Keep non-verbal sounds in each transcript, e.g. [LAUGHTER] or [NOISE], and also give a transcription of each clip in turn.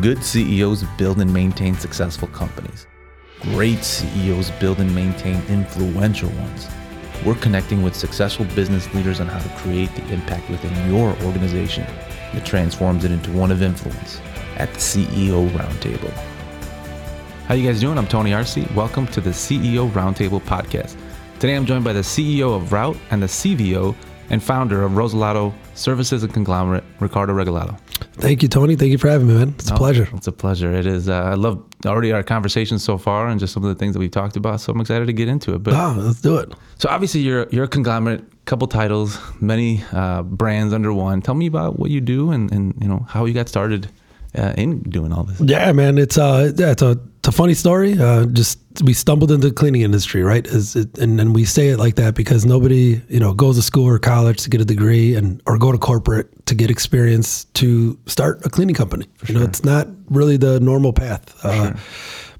Good CEOs build and maintain successful companies. Great CEOs build and maintain influential ones. We're connecting with successful business leaders on how to create the impact within your organization that transforms it into one of influence at the CEO Roundtable. How you guys doing? I'm Tony Arce. Welcome to the CEO Roundtable podcast. Today I'm joined by the CEO of Route and the CVO and founder of Rozalado Services and Conglomerate, Ricardo Regalado. Thank you, Tony. Thank you for having me, man. It's a pleasure. It's a pleasure. It is. Uh, I love already our conversation so far and just some of the things that we've talked about. So I'm excited to get into it. But oh, let's do it. So obviously you're you're a conglomerate, couple titles, many uh, brands under one. Tell me about what you do and, and you know how you got started uh, in doing all this. Yeah, man. It's uh, it's a it's a funny story. Uh, just we stumbled into the cleaning industry, right? It, and and we say it like that because nobody, you know, goes to school or college to get a degree and or go to corporate to get experience to start a cleaning company. For you know, it's not really the normal path. Uh, sure.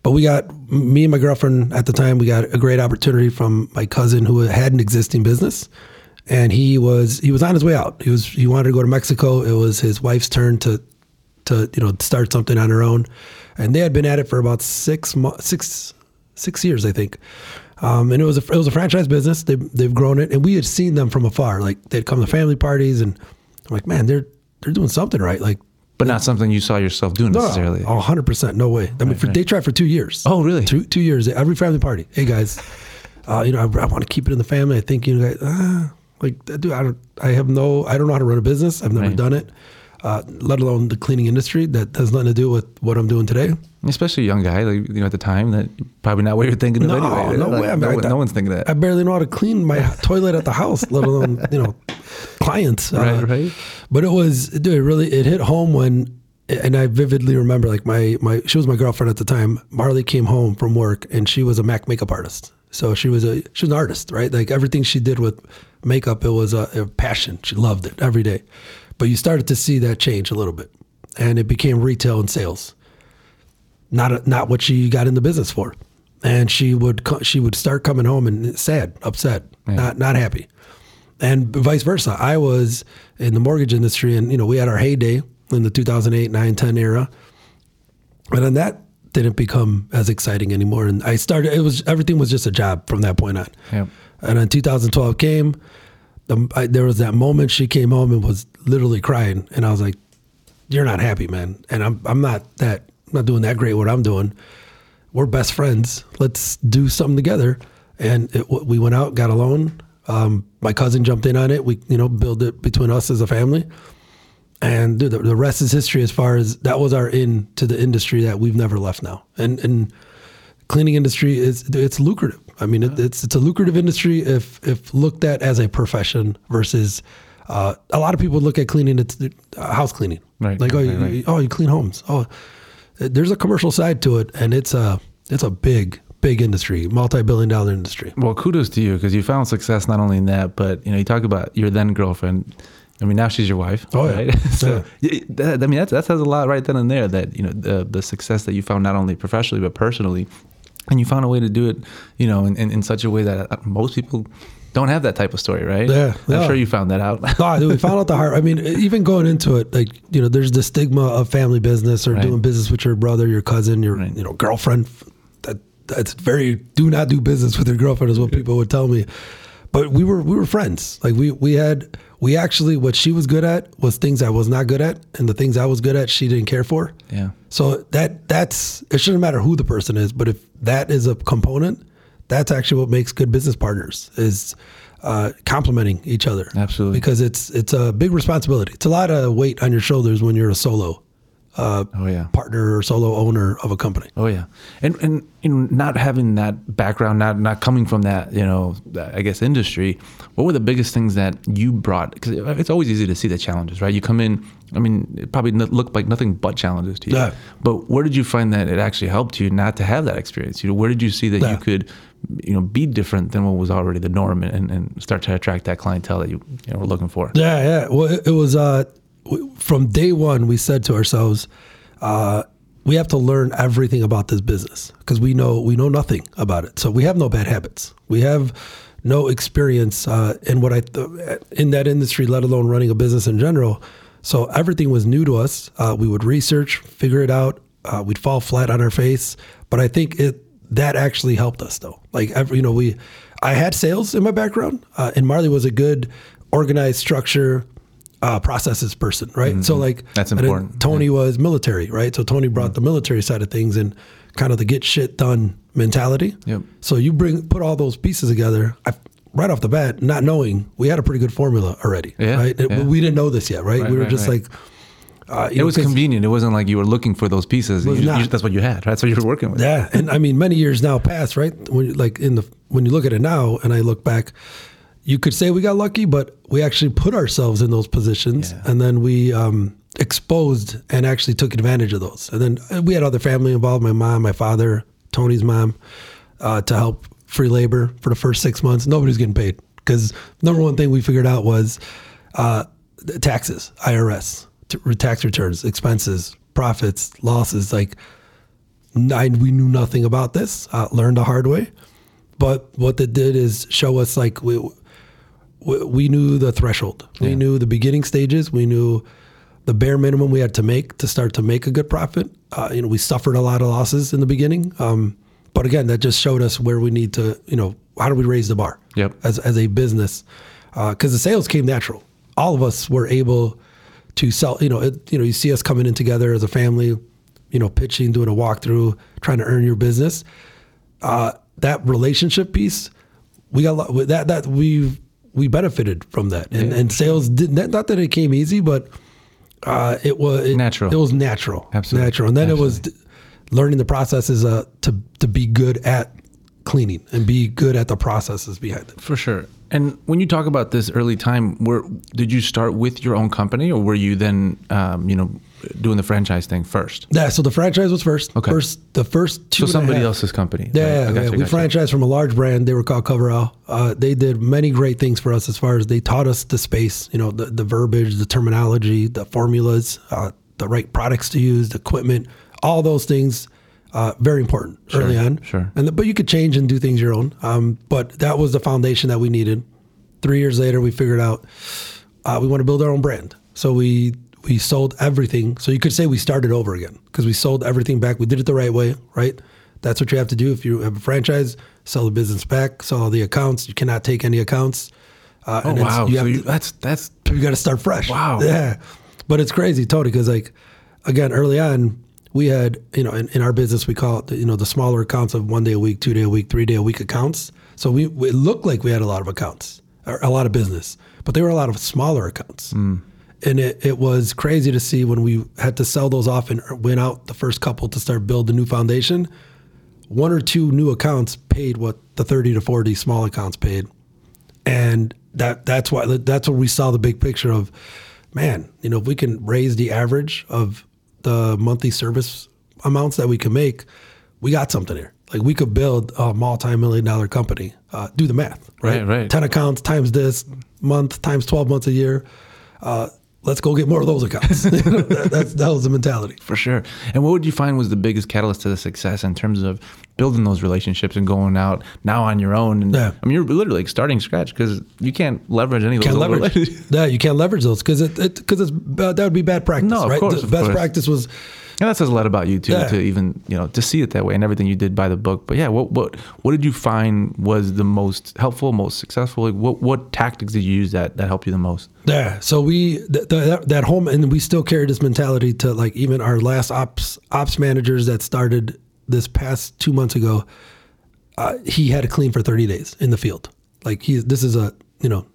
But we got me and my girlfriend at the time. We got a great opportunity from my cousin who had an existing business, and he was he was on his way out. He was he wanted to go to Mexico. It was his wife's turn to to you know start something on her own and they had been at it for about six six six years, I think. Um, and it was a it was a franchise business. They they've grown it, and we had seen them from afar. Like they'd come to family parties, and I'm like, man, they're they're doing something right. Like, but not something you saw yourself doing no, necessarily. Oh, hundred percent, no way. I mean, for, right. they tried for two years. Oh, really? Two two years. Every family party. Hey guys, [LAUGHS] uh, you know, I, I want to keep it in the family. I think you know, uh, like, dude, I don't, I have no, I don't know how to run a business. I've never right. done it uh, let alone the cleaning industry that has nothing to do with what I'm doing today. Especially a young guy, like you know, at the time, that probably not what you're thinking of no, anyway. No, like, way. I mean, no, no, one's thinking that. I barely know how to clean my [LAUGHS] toilet at the house, let alone you know, clients. Right, uh, right. But it was, dude, it really it hit home when, and I vividly remember, like my my she was my girlfriend at the time. Marley came home from work, and she was a Mac makeup artist. So she was a she was an artist, right? Like everything she did with makeup, it was a, a passion. She loved it every day. But you started to see that change a little bit, and it became retail and sales. Not a, not what she got in the business for, and she would she would start coming home and sad, upset, not not happy, and vice versa. I was in the mortgage industry, and you know we had our heyday in the 2008, 9, 10 era, and then that didn't become as exciting anymore. And I started. It was everything was just a job from that point on. Yep. And then 2012 came the, I, there was that moment she came home and was literally crying, and I was like, "You're not happy, man." And I'm I'm not that I'm not doing that great. What I'm doing, we're best friends. Let's do something together. And it, we went out, got a loan. Um, my cousin jumped in on it. We you know build it between us as a family. And dude, the, the rest is history. As far as that was our in to the industry that we've never left now. And and cleaning industry is it's lucrative. I mean, it, it's it's a lucrative industry if if looked at as a profession versus uh, a lot of people look at cleaning it's uh, house cleaning. Right. Like oh right, you, right. oh you clean homes. Oh, there's a commercial side to it, and it's a it's a big big industry, multi-billion dollar industry. Well, kudos to you because you found success not only in that, but you know you talk about your then girlfriend. I mean, now she's your wife. Oh, right? yeah. [LAUGHS] so, yeah. That, I mean, that, that says a lot right then and there that, you know, the, the success that you found not only professionally, but personally and you found a way to do it, you know, in, in, in, such a way that uh, most people don't have that type of story, right? Yeah, I'm sure you found that out. no, we found out the hard. I mean, even going into it, like you know, there's the stigma of family business or right. doing business with your brother, your cousin, your right. you know girlfriend. That that's very do not do business with your girlfriend is what people would tell me. But we were we were friends. Like we we had we actually what she was good at was things I was not good at, and the things I was good at she didn't care for. Yeah. So that that's it shouldn't matter who the person is, but if that is a component, that's actually what makes good business partners is uh, complementing each other. Absolutely. Because it's it's a big responsibility. It's a lot of weight on your shoulders when you're a solo uh, oh yeah partner or solo owner of a company. Oh yeah, and and you know not having that background, not not coming from that you know I guess industry. What were the biggest things that you brought? Because it's always easy to see the challenges, right? You come in. I mean, it probably looked like nothing but challenges to you. Yeah. But where did you find that it actually helped you not to have that experience? You know, where did you see that yeah. you could, you know, be different than what was already the norm and, and start to attract that clientele that you, you know, were looking for? Yeah, yeah. Well, it, it was. Uh, from day one, we said to ourselves, uh, we have to learn everything about this business because we know we know nothing about it. So we have no bad habits. We have no experience uh, in what I th- in that industry, let alone running a business in general. So everything was new to us. Uh, we would research, figure it out. Uh, we'd fall flat on our face, but I think it that actually helped us though. Like every, you know, we I had sales in my background, uh, and Marley was a good organized structure. Uh, processes person, right? So like Mm-hmm. That's important, Tony was military, right? So Tony brought the military side of things and kind of the get shit done mentality. Yep. So you bring put all those pieces together. I, right off the bat, not knowing we had a pretty good formula already, Yeah, right? It- yeah. We didn't know this yet, right? Right, we were right, just right. like, uh, It know, was convenient. It wasn't like you were looking for those pieces. You- you- that's what you had. That's what you were working with. Yeah, and I mean, many years now passed, right? When like in the when you look at it now, and I look back, you could say we got lucky, but we actually put ourselves in those positions, Yeah. and then we um, exposed and actually took advantage of those. And then uh, we had other family involved: my mom, my father, Tony's mom, uh, to help free labor for the first six months. Nobody's getting paid because number one thing we figured out was uh, taxes, IRS, t- tax returns, expenses, profits, losses, like. I, we knew nothing about this. Uh, learned the hard way, but what it did is show us like we we, we knew the threshold. We Yeah. knew the beginning stages. We knew the bare minimum we had to make to start to make a good profit. Uh, you know, we suffered a lot of losses in the beginning, um, but again, that just showed us where we need to. You know, how do we raise the bar? Yep. As as a business, because the sales came natural. All of us were able to sell. You know, it, you know, you see us coming in together as a family. You know, pitching, doing a walkthrough, trying to earn your business. Uh, that relationship piece, we got a lot, with that. That we we benefited from that, and Yeah, and sales did not not that it came easy, but uh, it was it, Natural. It was natural, Absolutely. natural, and then it was d- learning the processes uh, to to be good at cleaning and be good at the processes behind it. For sure. And when you talk about this early time, where did you start with your own company, or were you then, um, you know, doing the franchise thing first? Yeah, so the franchise was first. Okay. First, the first two. So somebody else's company. Yeah, right? yeah, yeah. we franchised from a large brand. They were called Coverall. Uh, they did many great things for us as far as they taught us the space, you know, the, the verbiage, the terminology, the formulas, uh, the right products to use, the equipment, all those things. Uh, very important early on. sure. And the, but you could change and do things your own. Um, but that was the foundation that we needed. Three years later, we figured out uh, we want to build our own brand. So we we sold everything. So you could say we started over again because we sold everything back. We did it the right way, right? That's what you have to do if you have a franchise. Sell the business back. Sell all the accounts. You cannot take any accounts. Uh, Oh wow! You so you, to- that's that's we got to start fresh. Wow. Yeah. But it's crazy, Tony, because like again, early on, we had you know in, in our business we call it the, you know the smaller accounts of one day a week, two day a week, three day a week accounts. So we it looked like we had a lot of accounts a lot of business, but they were a lot of smaller accounts. Hmm. And it, it was crazy to see when we had to sell those off and went out the first couple to start build the new foundation. One or two new accounts paid what the thirty to forty small accounts paid and that that's why that's where we saw the big picture of man you know if we can raise the average of the monthly service amounts that we can make we got something here. Like we could build a multi-million dollar company. Uh, do the math right? Right, right. 10 accounts times this month times 12 months a year. Uh, let's go get more of those accounts [LAUGHS] [LAUGHS] that, that's, that was the mentality for sure. And what would you find was the biggest catalyst to the success in terms of building those relationships and going out now on your own? And, Yeah. I mean, you're literally like starting scratch because you can't leverage any of those. can't leverage. yeah, you can't leverage those because it because it's uh, that would be bad practice. No, of right? course, The best course. practice was And that says a lot about you too, Yeah. to even you know to see it that way and everything you did by the book. But yeah, what what what did you find was the most helpful, most successful? Like what what tactics did you use that that helped you the most? Yeah. So we th- th- that, that home, and we still carry this mentality to like even our last ops ops managers that started this past two months ago. Uh, he had to clean for thirty days in the field. Like he, this is a you know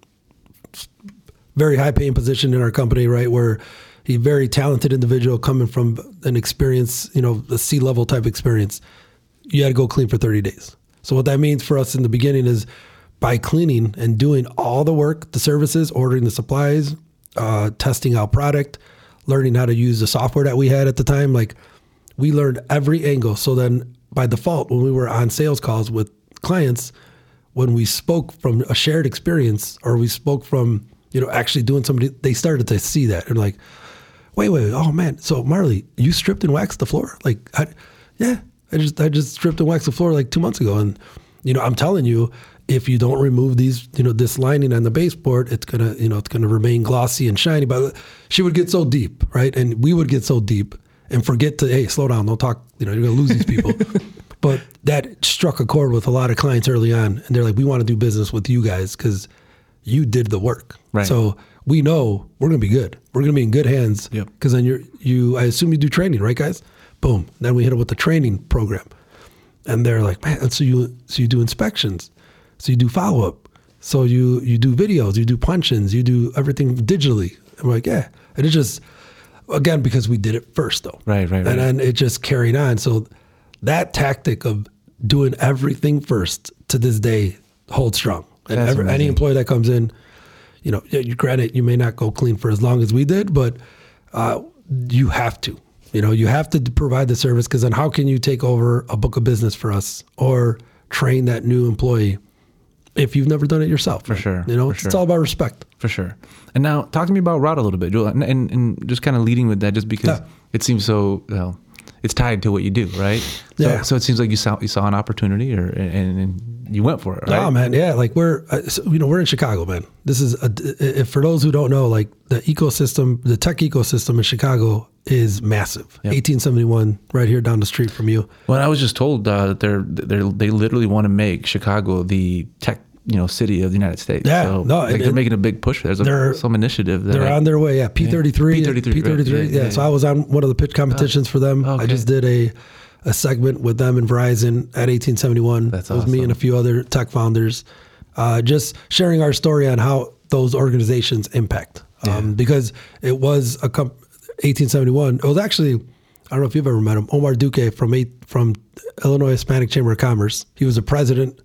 very high paying position in our company, right? Where he very talented individual coming from an experience, you know, a C-level type experience. You had to go clean for 30 days. So what that means for us in the beginning is by cleaning and doing all the work, the services, ordering the supplies, uh, testing out product, learning how to use the software that we had at the time, like we learned every angle. So then by default, when we were on sales calls with clients, when we spoke from a shared experience or we spoke from, you know, actually doing somebody, they started to see that and like, wait, wait, wait, oh man. So Marley, you stripped and waxed the floor? Like, I, yeah, I just, I just stripped and waxed the floor like two months ago. And, you know, I'm telling you, if you don't remove these, you know, this lining on the baseboard, it's gonna, you know, it's gonna remain glossy and shiny. But she would get so deep, right? And we would get so deep and forget to, hey, slow down, don't talk, you know, you're gonna lose these people. [LAUGHS] but that struck a chord with a lot of clients early on, and they're like, we want to do business with you guys because you did the work. Right. So we know we're gonna be good. We're gonna be in good hands. Yep. Because then you're you. I assume you do training, right, guys? Boom. Then we hit it with the training program, and they're like, man, so you so you do inspections, so you do follow up, so you you do videos, you do punch-ins, you do everything digitally. I'm like, yeah, and it just again because we did it first though. Right, right, right. And then it just carried on. So that tactic of doing everything first to this day holds strong. And every, any employee that comes in, you know, granted you may not go clean for as long as we did, but uh, you have to. You know, you have to provide the service because then how can you take over a book of business for us or train that new employee if you've never done it yourself? For sure, You know, it's, sure. it's all about respect. For sure. And now, talk to me about route a little bit, Joel, and, and, and just kind of leading with that, just because Yeah. it seems so. Well, it's tied to what you do, right? So, Yeah. So it seems like you saw you saw an opportunity, or and, and you went for it, right? Oh man, yeah. Like we're, uh, so, you know, we're in Chicago, man. This is a, if for those who don't know, like the ecosystem, the tech ecosystem in Chicago is massive. 1871, right here down the street from you. Well, I was just told uh, that they're they're they literally want to make Chicago the tech you know city of the United States. Yeah, so, no, like they're making a big push. There's a, some initiative. They're I- on their way. Yeah, P33. P33. P33. Yeah, Yeah, yeah, So. I was on one of the pitch competitions for them. I just did a a segment with them and Verizon at 1871. That's it was me and a few other tech founders, uh, just sharing our story on how those organizations impact. Um, Because it was a comp- 1871. It was actually I don't know if you've ever met him, Omar Duque from eight, from Illinois Hispanic Chamber of Commerce. He was a president.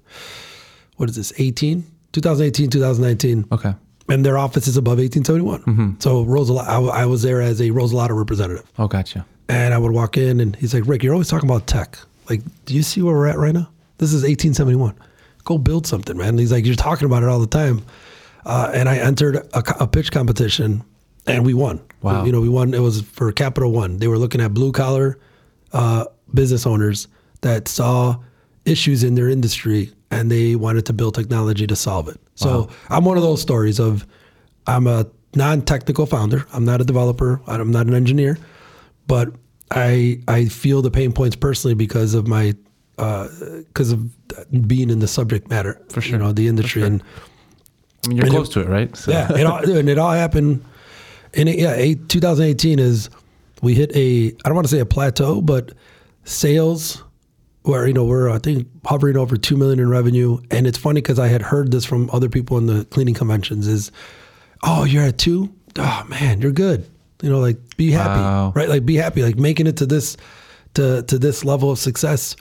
What is this? 18, 2018, 2019 Okay. and their office is above 1871. So Rozalado, I, I was there as a Rozalado representative, Oh, gotcha. and I would walk in, and he's like, "Rick, you're always talking about tech. Like, do you see where we're at right now? This is 1871. Go build something, man." And he's like, "You're talking about it all the time." Uh, and I entered a, a pitch competition, and we won. Wow. You know, we won. It was for Capital One. They were looking at blue collar uh, business owners that saw issues in their industry and they wanted to build technology to solve it. So I'm one of those stories of I'm a non-technical founder. I'm not a developer. I'm not an engineer, but I I feel the pain points personally because of my uh, because of being in the subject matter for sure. You know the industry and I mean, you're And close it- to it, right? So, yeah, it all, [LAUGHS] and it all happened. In yeah, eight, 2018 is we hit a I don't want to say a plateau, but sales where you know we're I think hovering over two million in revenue, and it's funny because I had heard this from other people in the cleaning conventions is, oh you're at two, oh man you're good, you know like be happy, Wow. right? Like be happy, like making it to this to to this level of success.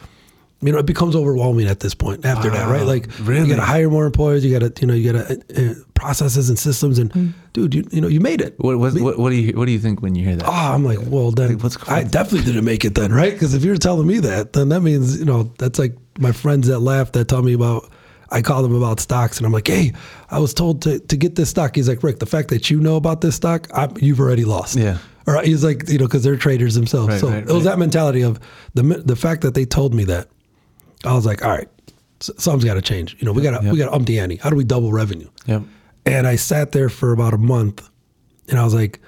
You know, it becomes overwhelming at this point after that, right? Like Really? you got to hire more employees. You got to, you know, you got to uh, uh, processes and systems. And dude, you, you know, you made it. What, what, what, what do you what do you think when you hear that? Oh, I'm like, well, then Like, what's- I definitely didn't make it then, right? Because if you're telling me that, then that means, you know, that's like my friends that laugh that tell me about, I call them about stocks and I'm like, hey, I was told to, to get this stock. He's like, Rick, the fact that you know about this stock, I, you've already lost. Yeah. All right. He's like, you know, because they're traders themselves. Right, so right, it was right. that mentality of the the fact that they told me that. I was like, all right, something's got to change. You know, we got to we got to ump the ante. How do we double revenue? Yep. And I sat there for about a month and I was like,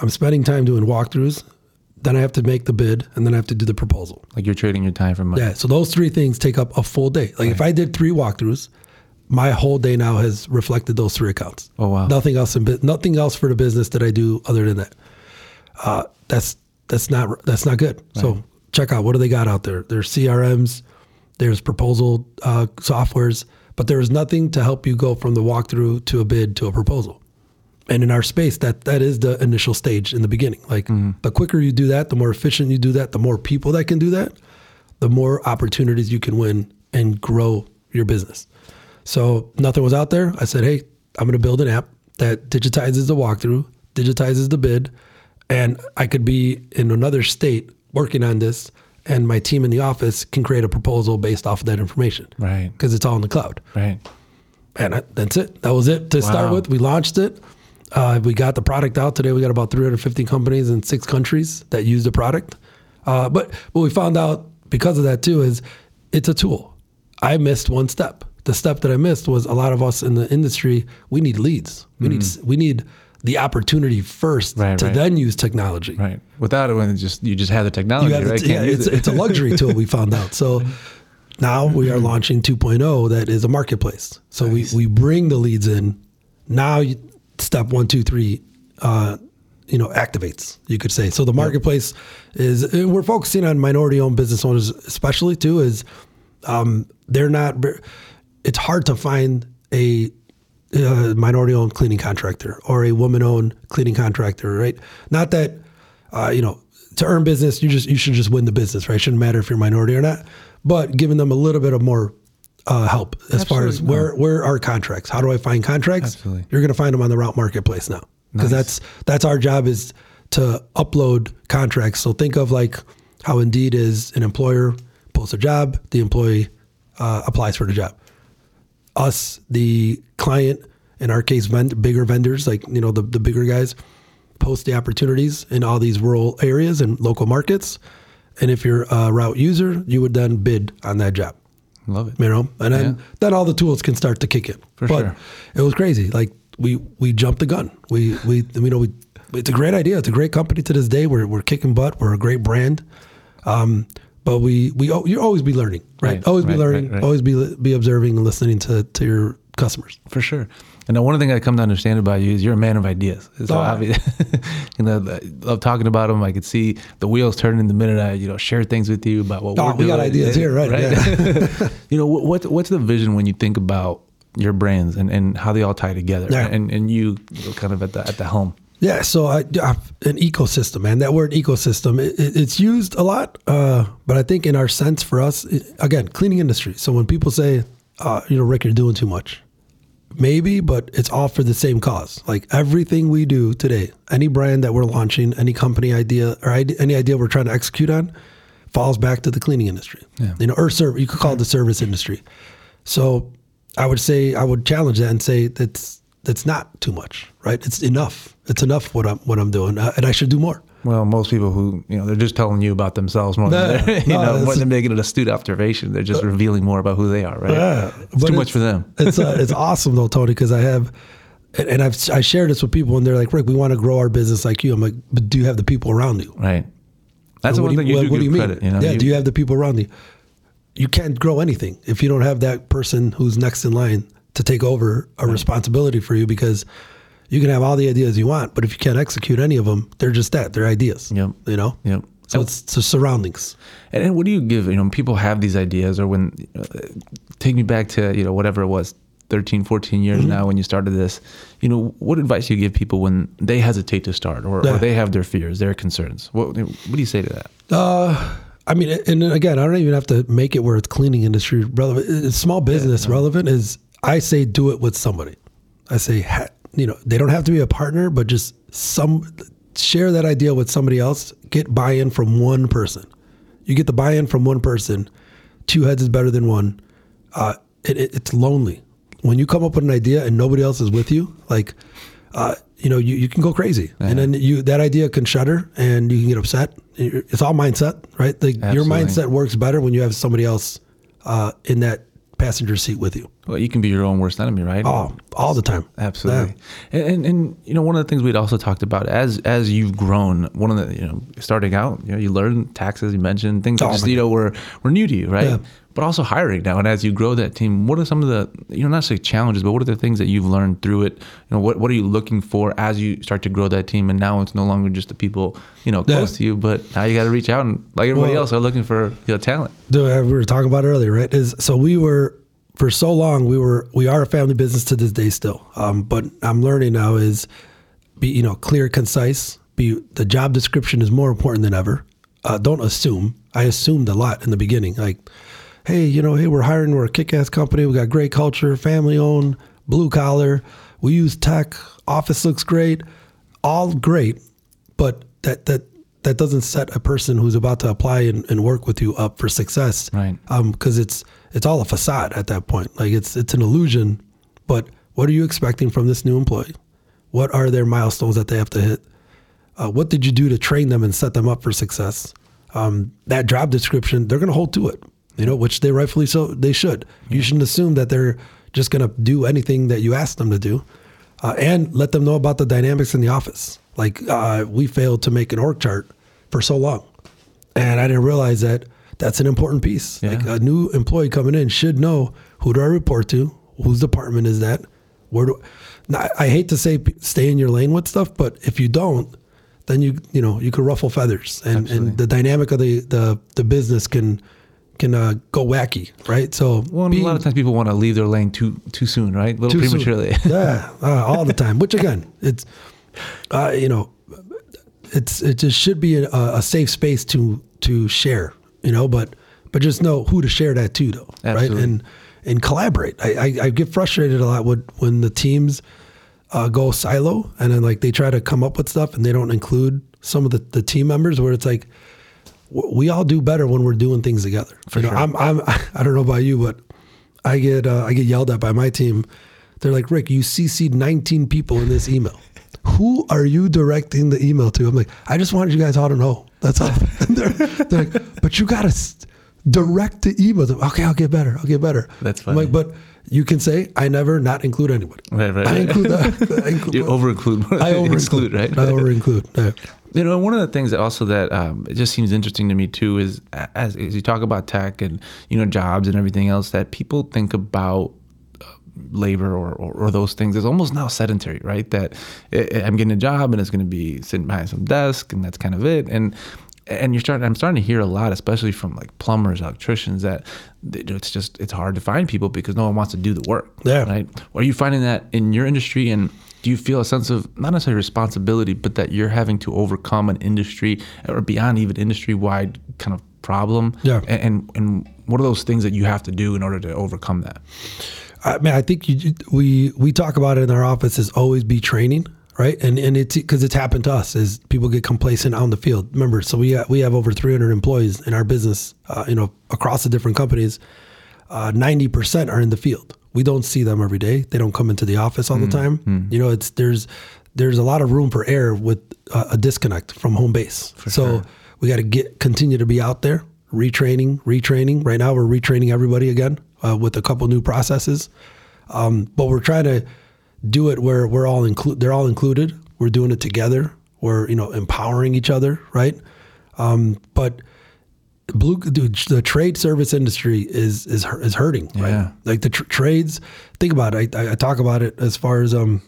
I'm spending time doing walkthroughs. Then I have to make the bid and then I have to do the proposal. Like you're trading your time for money. Yeah. So those three things take up a full day. Like if I did three walkthroughs, my whole day now has reflected those three accounts. Oh, wow. Nothing else in nothing else for the business that I do other than that. Uh, that's that's not that's not good. So check out what do they got out there. Their CRMs, there's proposal uh, softwares, but there is nothing to help you go from the walkthrough to a bid to a proposal. And in our space, that that is the initial stage in the beginning. Like the quicker you do that, the more efficient you do that, the more people that can do that, the more opportunities you can win and grow your business. So nothing was out there. I said, hey, I'm going to build an app that digitizes the walkthrough, digitizes the bid, and I could be in another state working on this, and my team in the office can create a proposal based off of that information. Right. Because it's all in the cloud. Right. And I, that's it. That was it to start with. We launched it. Uh, we got the product out today. We got about 350 companies in six countries that use the product. Uh, but what we found out because of that too is it's a tool. I missed one step. the step that I missed was a lot of us in the industry, we need leads. We need we need the opportunity first. Right, to right. then use technology. Right. Without it, when just you just have the technology, have right? the- yeah, it's, it. it's a luxury [LAUGHS] tool we found out. So now we are launching 2.0 that is a marketplace. So we, we bring the leads in. Now you, step one, two, three, uh, you know, activates, you could say. So the marketplace is, and we're focusing on minority owned business owners, especially too, is um, they're not, it's hard to find a, uh, minority owned cleaning contractor or a woman owned cleaning contractor, right? Not that, uh, you know, to earn business, you just you should just win the business, right? It shouldn't matter if you're minority or not, but giving them a little bit of more uh, help as far as Absolutely. where where are contracts? How do I find contracts? Absolutely. You're going to find them on the Route Marketplace now because Nice. that's that's our job is to upload contracts. So think of like how Indeed is an employer posts a job, the employee uh, applies for the job us, the client, in our case, vend- bigger vendors, like, you know, the, the bigger guys, post the opportunities in all these rural areas and local markets. And if you're a route user, you would then bid on that job, Love it. you know, and then, Yeah. then all the tools can start to kick in. For but sure. it was crazy. Like we, we jumped the gun. We, we, you know, we, it's a great idea. It's a great company to this day. We're, we're kicking butt. We're a great brand. Um, but we, we, you always be learning, right? Right, always be learning, right, right. always be, be observing and listening to, to your customers. For sure. And the one thing I come to understand about you is you're a man of ideas. It's Oh. obvious. [LAUGHS] you know, I love talking about them. I could see the wheels turning the minute I, you know, share things with you about what Oh, we're we got doing. ideas here, right, [LAUGHS] you know, what, what what's the vision when you think about your brands and, and how they all tie together Yeah. and, and you, you know, kind of at the at the helm. Yeah, so I, I an ecosystem, man. That word ecosystem, it, it- it's used a lot, uh, but I think in our sense for us, it, again, cleaning industry. So when people say, uh, you know, Rick, you're doing too much, maybe, but it's all for the same cause. Like everything we do today, any brand that we're launching, any company idea or any idea we're trying to execute on, falls back to the cleaning industry. Yeah. You know, or serve. You could call it the service industry. So I would say I would challenge that and say that's that's not too much, right? It's enough. It's enough what I'm what I'm doing, uh, and I should do more. Well, most people who you know they're just telling you about themselves more No, than they're, [LAUGHS] you no, know more than making an astute observation. They're just revealing more about who they are, right? Yeah, it's too much for them. [LAUGHS] it's uh, it's awesome though, Tony, because I have, and, and I've I share this with people, and they're like, Rick, we want to grow our business like you. I'm like, but do you have the people around you? Right. That's the what one do thing you what, do what do you credit. mean? You know, yeah, do you have the people around you? You can't grow anything if you don't have that person who's next in line to take over a responsibility for you because you can have all the ideas you want, but if you can't execute any of them, they're just that. They're ideas. Yep. You know? Yep. So it's the surroundings. And, and what do you give? You know, when people have these ideas, or when uh, take me back to you know whatever it was, 13, 14 years Mm-hmm. now when you started this. You know, what advice do you give people when they hesitate to start, or, Yeah. or they have their fears, their concerns? What what do you say to that? Uh, I mean, and again, I don't even have to make it where it's cleaning industry relevant. It's small business relevant is I say do it with somebody. I say, you know, they don't have to be a partner, but just some share that idea with somebody else. Get buy-in from one person. You get the buy-in from one person. Two heads is better than one. Uh, it, it, it's lonely when you come up with an idea and nobody else is with you. Like, uh, you know, you, you can go crazy, and then you that idea can shudder, and you can get upset. It's all mindset, right? Like your mindset works better when you have somebody else uh, in that passenger seat with you. Well, you can be your own worst enemy, right? Oh, all the time. Absolutely. And, and and you know one of the things we'd also talked about as as you've grown, one of the you know starting out, you know you learn taxes. You mentioned things oh that Oh, just you know were were new to you, right? Yeah. But also hiring now, and as you grow that team, what are some of the you know not necessarily challenges, but what are the things that you've learned through it? You know, what what are you looking for as you start to grow that team? And now it's no longer just the people you know Yeah. close to you, but now you got to reach out and like everybody Well- else are looking for you know talent. Dude, uh, we were talking about earlier, right? Is so we were for so long we were we are a family business to this day still. Um, but I'm learning now is be you know clear, concise. Be the job description is more important than ever. Uh, don't assume. I assumed a lot in the beginning, like, hey, you know, hey, we're hiring. We're a kick-ass company. We got great culture, family-owned, blue collar. We use tech. Office looks great. All great, but that that that doesn't set a person who's about to apply and, and work with you up for success Right. because it's it's all a facade at that point. Like it's it's an illusion. But what are you expecting from this new employee? What are their milestones that they have to hit? Uh, what did you do to train them and set them up for success? Um, that job description, they're going to hold to it. You know, which they rightfully so they should. You shouldn't assume that they're just going to do anything that you ask them to do, uh, and let them know about the dynamics in the office. Like uh, we failed to make an org chart for so long, and I didn't realize that that's an important piece. Yeah. Like a new employee coming in should know who do I report to, whose department is that, where do. Now, I hate to say stay in your lane with stuff, but if you don't, then you you know you could ruffle feathers, and, Absolutely. and the dynamic of the the, the business can can uh, go wacky, right? So Well, and a lot of times people want to leave their lane too too soon, right? A little prematurely. [LAUGHS] yeah, uh, all the time. Which again, it's uh, you know, it's it just should be a, a safe space to to share, you know. But but just know who to share that to, though, Absolutely. right? And and collaborate. I, I I get frustrated a lot when when the teams uh, go silo and then like they try to come up with stuff and they don't include some of the, the team members where it's like we all do better when we're doing things together. For You know, sure. I'm, I'm, [LAUGHS] I don't know about you, but I get, uh, I get yelled at by my team. They're like, Rick, you CC'd 19 people in this email. Who are you directing the email to? I'm like, I just wanted you guys all to know. That's all. [LAUGHS] They're, they're like, but you got to direct the email. Okay, I'll get better. I'll get better. That's I'm like, but you can say, I never not include anybody. Right, right, I right. include that. [LAUGHS] I include, you over include. I over exclude, right? I over include. Yeah. You know, one of the things that also that um, it just seems interesting to me too is as, as you talk about tech and you know jobs and everything else that people think about uh, labor or, or, or those things is almost now sedentary, right? That i I'm getting a job and it's going to be sitting behind some desk and that's kind of it. And and you're starting, I'm starting to hear a lot, especially from like plumbers, electricians, that it's just it's hard to find people because no one wants to do the work. Yeah. Right. Are you finding that in your industry and do you feel a sense of not necessarily responsibility, but that you're having to overcome an industry or beyond even industry wide kind of problem? Yeah. And, and what are those things that you have to do in order to overcome that? I mean, I think you, we we talk about it in our office is always be training, right? And and it's because it's happened to us is people get complacent on the field. Remember, so we ha- we have over 300 employees in our business, uh, you know, across the different companies. Uh, Ninety percent are in the field. We don't see them every day. They don't come into the office all the time. You know, it's there's there's a lot of room for error with uh, a disconnect from home base. so we got to get continue to be out there, retraining, retraining. Right now, we're retraining everybody again uh, with a couple new processes. Um, but we're trying to do it where we're all include. They're all included. We're doing it together. We're you know empowering each other, right? Um, but blue dude, the trade service industry is is is hurting, Yeah. right? Like the tr- trades. Think about it. I, I talk about it as far as um,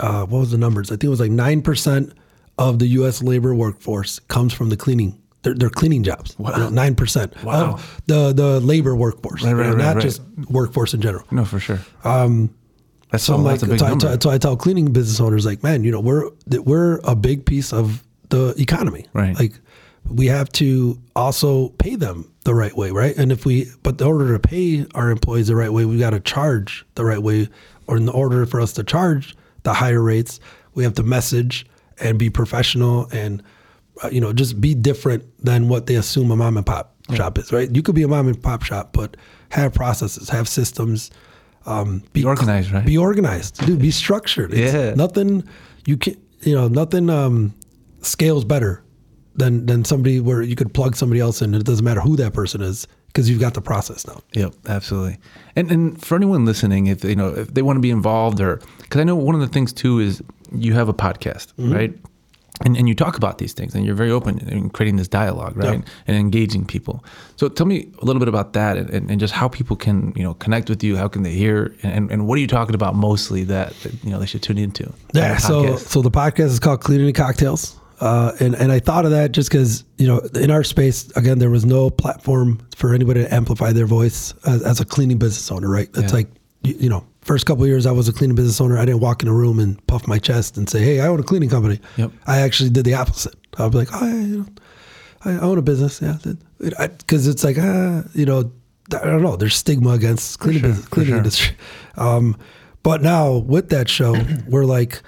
uh, what was the numbers? I think it was like nine percent of the U.S. labor workforce comes from the cleaning. They're, they're cleaning jobs. Wow. nine percent. Wow. Of the the labor workforce, Right, right, right, not just workforce in general. No, for sure. Um, that's So so that's like, a big so I, so I tell cleaning business owners, like, man, you know, we're we're a big piece of the economy, Right. Like, we have to also pay them the right way, right? And if we, but in order to pay our employees the right way, we got to charge the right way, or in order for us to charge the higher rates, we have to message and be professional and, uh, you know, just be different than what they assume a mom and pop shop is, right? You could be a mom and pop shop, but have processes, have systems. Um, Be organized, right? Be organized, dude. Be structured. It's Yeah. Nothing you can, you know, nothing um, scales better than than somebody where you could plug somebody else in. and It doesn't matter who that person is because you've got the process now. Yep, absolutely. And and for anyone listening, if you know if they want to be involved, or because I know one of the things too is you have a podcast, Mm-hmm. right? And and you talk about these things, and you're very open in creating this dialogue, right? Yeah. And engaging people. So tell me a little bit about that, and, and, and just how people can you know connect with you. How can they hear? And, and what are you talking about mostly that, that you know they should tune into? Yeah. So podcast? so the podcast is called Cleaning Cocktails. Uh, and, and I thought of that just because, you know, in our space, again, there was no platform for anybody to amplify their voice as, as a cleaning business owner, right? It's Yeah. like, you, you know, first couple of years I was a cleaning business owner. I didn't walk in a room and puff my chest and say, hey, I own a cleaning company. Yep. I actually did the opposite. I'd be like, oh, yeah, you know, I own a business. Yeah. Because it's like, ah, you know, I don't know. There's stigma against cleaning sure, business, cleaning sure. industry. Um, but now with that show, we're like,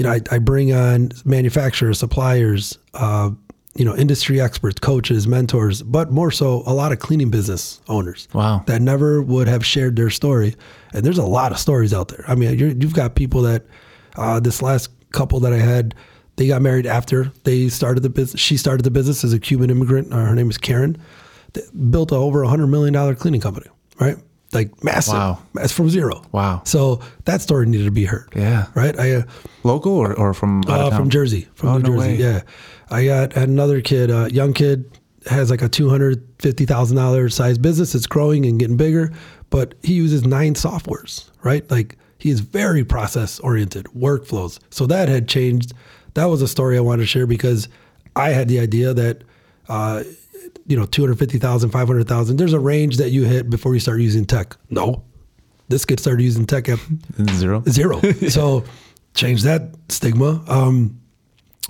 you know, I, I bring on manufacturers, suppliers, uh, you know, industry experts, coaches, mentors, but more so a lot of cleaning business owners. Wow. That never would have shared their story. And there's a lot of stories out there. I mean, you're, you've got people that, uh, this last couple that I had, they got married after they started the business. She started the business as a Cuban immigrant. Uh, her name is Karen. that built a over a hundred million dollar cleaning company, right? Like massive, Wow. It's from zero. Wow. So that story needed to be heard. Yeah. Right. I uh, Local or, or from uh, from Jersey, from Oh, New no Jersey. way. Yeah, I got another kid, a young kid, has like a two hundred fifty thousand dollar size business. It's growing and getting bigger, but he uses nine softwares. Right, like he is very process oriented, workflows. So that had changed. That was a story I wanted to share because I had the idea that. Uh, you know, 250,000, 500,000. There's a range that you hit before you start using tech. No, this kid started using tech at Zero. zero. [LAUGHS] So change that stigma. Um,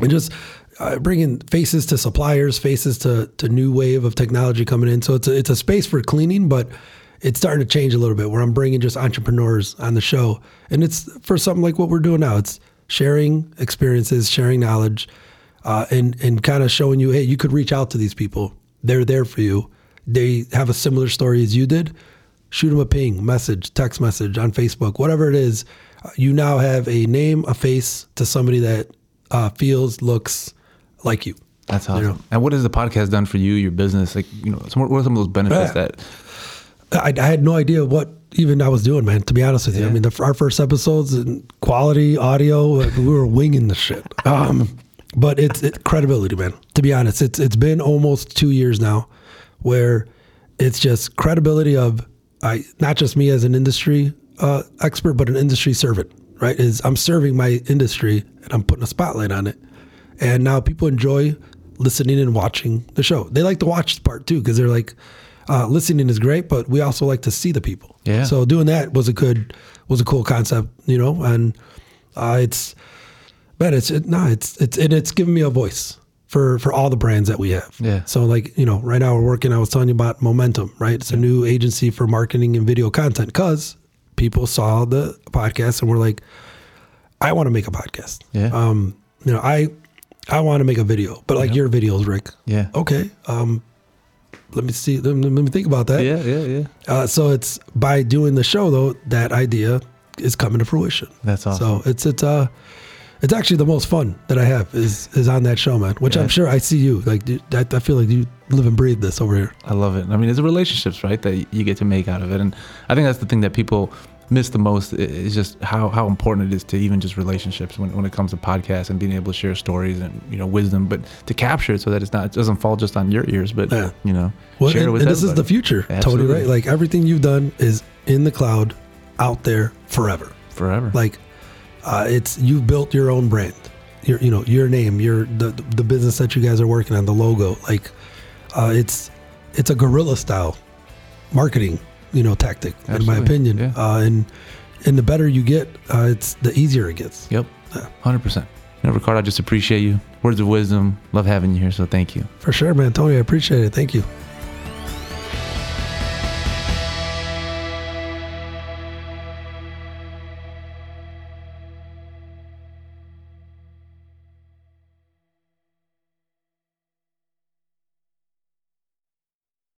and just uh, bringing faces to suppliers, faces to to new wave of technology coming in. So it's a, it's a space for cleaning, but it's starting to change a little bit. Where I'm bringing just entrepreneurs on the show, and it's for something like what we're doing now. It's sharing experiences, sharing knowledge, uh, and and kind of showing you, hey, you could reach out to these people. They're there for you. They have a similar story as you did. Shoot them a ping, message, text message on Facebook, whatever it is. You now have a name, a face to somebody that uh, feels, looks like you. That's You awesome. know. And what has the podcast done for you, your business? Like, you know, some, what are some of those benefits Yeah. that? I, I had no idea what even I was doing, man. To be honest with you, I mean, the, our first episodes and quality audio, we were winging the shit. [LAUGHS] Um, but it's it, credibility, man. To be honest, it's it's been almost two years now, where it's just credibility of I not just me as an industry uh, expert, but an industry servant. Right? Is I'm serving my industry and I'm putting a spotlight on it, and now people enjoy listening and watching the show. They like to watch the part too because they're like, uh, listening is great, but we also like to see the people. Yeah. So doing that was a good, was a cool concept, you know, and uh, it's, man, it's it, no, it's it's and it's given me a voice for for all the brands that we have. Yeah. So like you know, right now we're working. I was telling you about Momentum, right? It's a new agency for marketing and video content because people saw the podcast and were like, I want to make a podcast. Yeah. Um, you know, I I want to make a video, but like your videos, Rick. Yeah. Okay. Um, let me see. Let me, let me think about that. Yeah, yeah, yeah. Uh, so it's by doing the show though that idea is coming to fruition. That's awesome. So it's it's uh it's actually the most fun that I have is is on that show, man. Which Yeah. I'm sure I see you like. dude, I, I feel like you live and breathe this over here. I love it. I mean, it's relationships, right, that you get to make out of it, and I think that's the thing that people miss the most is just how, how important it is to even just relationships when, when it comes to podcasts and being able to share stories and you know wisdom, but to capture it so that it's not it doesn't fall just on your ears, but Yeah. you know Well, share and, it with and this is the future, Absolutely. Tony. Right? Like everything you've done is in the cloud, out there forever. forever. Like uh, it's you've built your own brand, your you know your name, your the the business that you guys are working on, the logo. Like uh, it's it's a guerrilla style marketing, you know, tactic in my opinion. Yeah. Uh, and and the better you get, uh, it's the easier it gets. Yep, Yeah. hundred percent. You know, Ricardo, I just appreciate you. Words of wisdom. Love having you here. So thank you. For sure, man. Tony, I appreciate it. Thank you.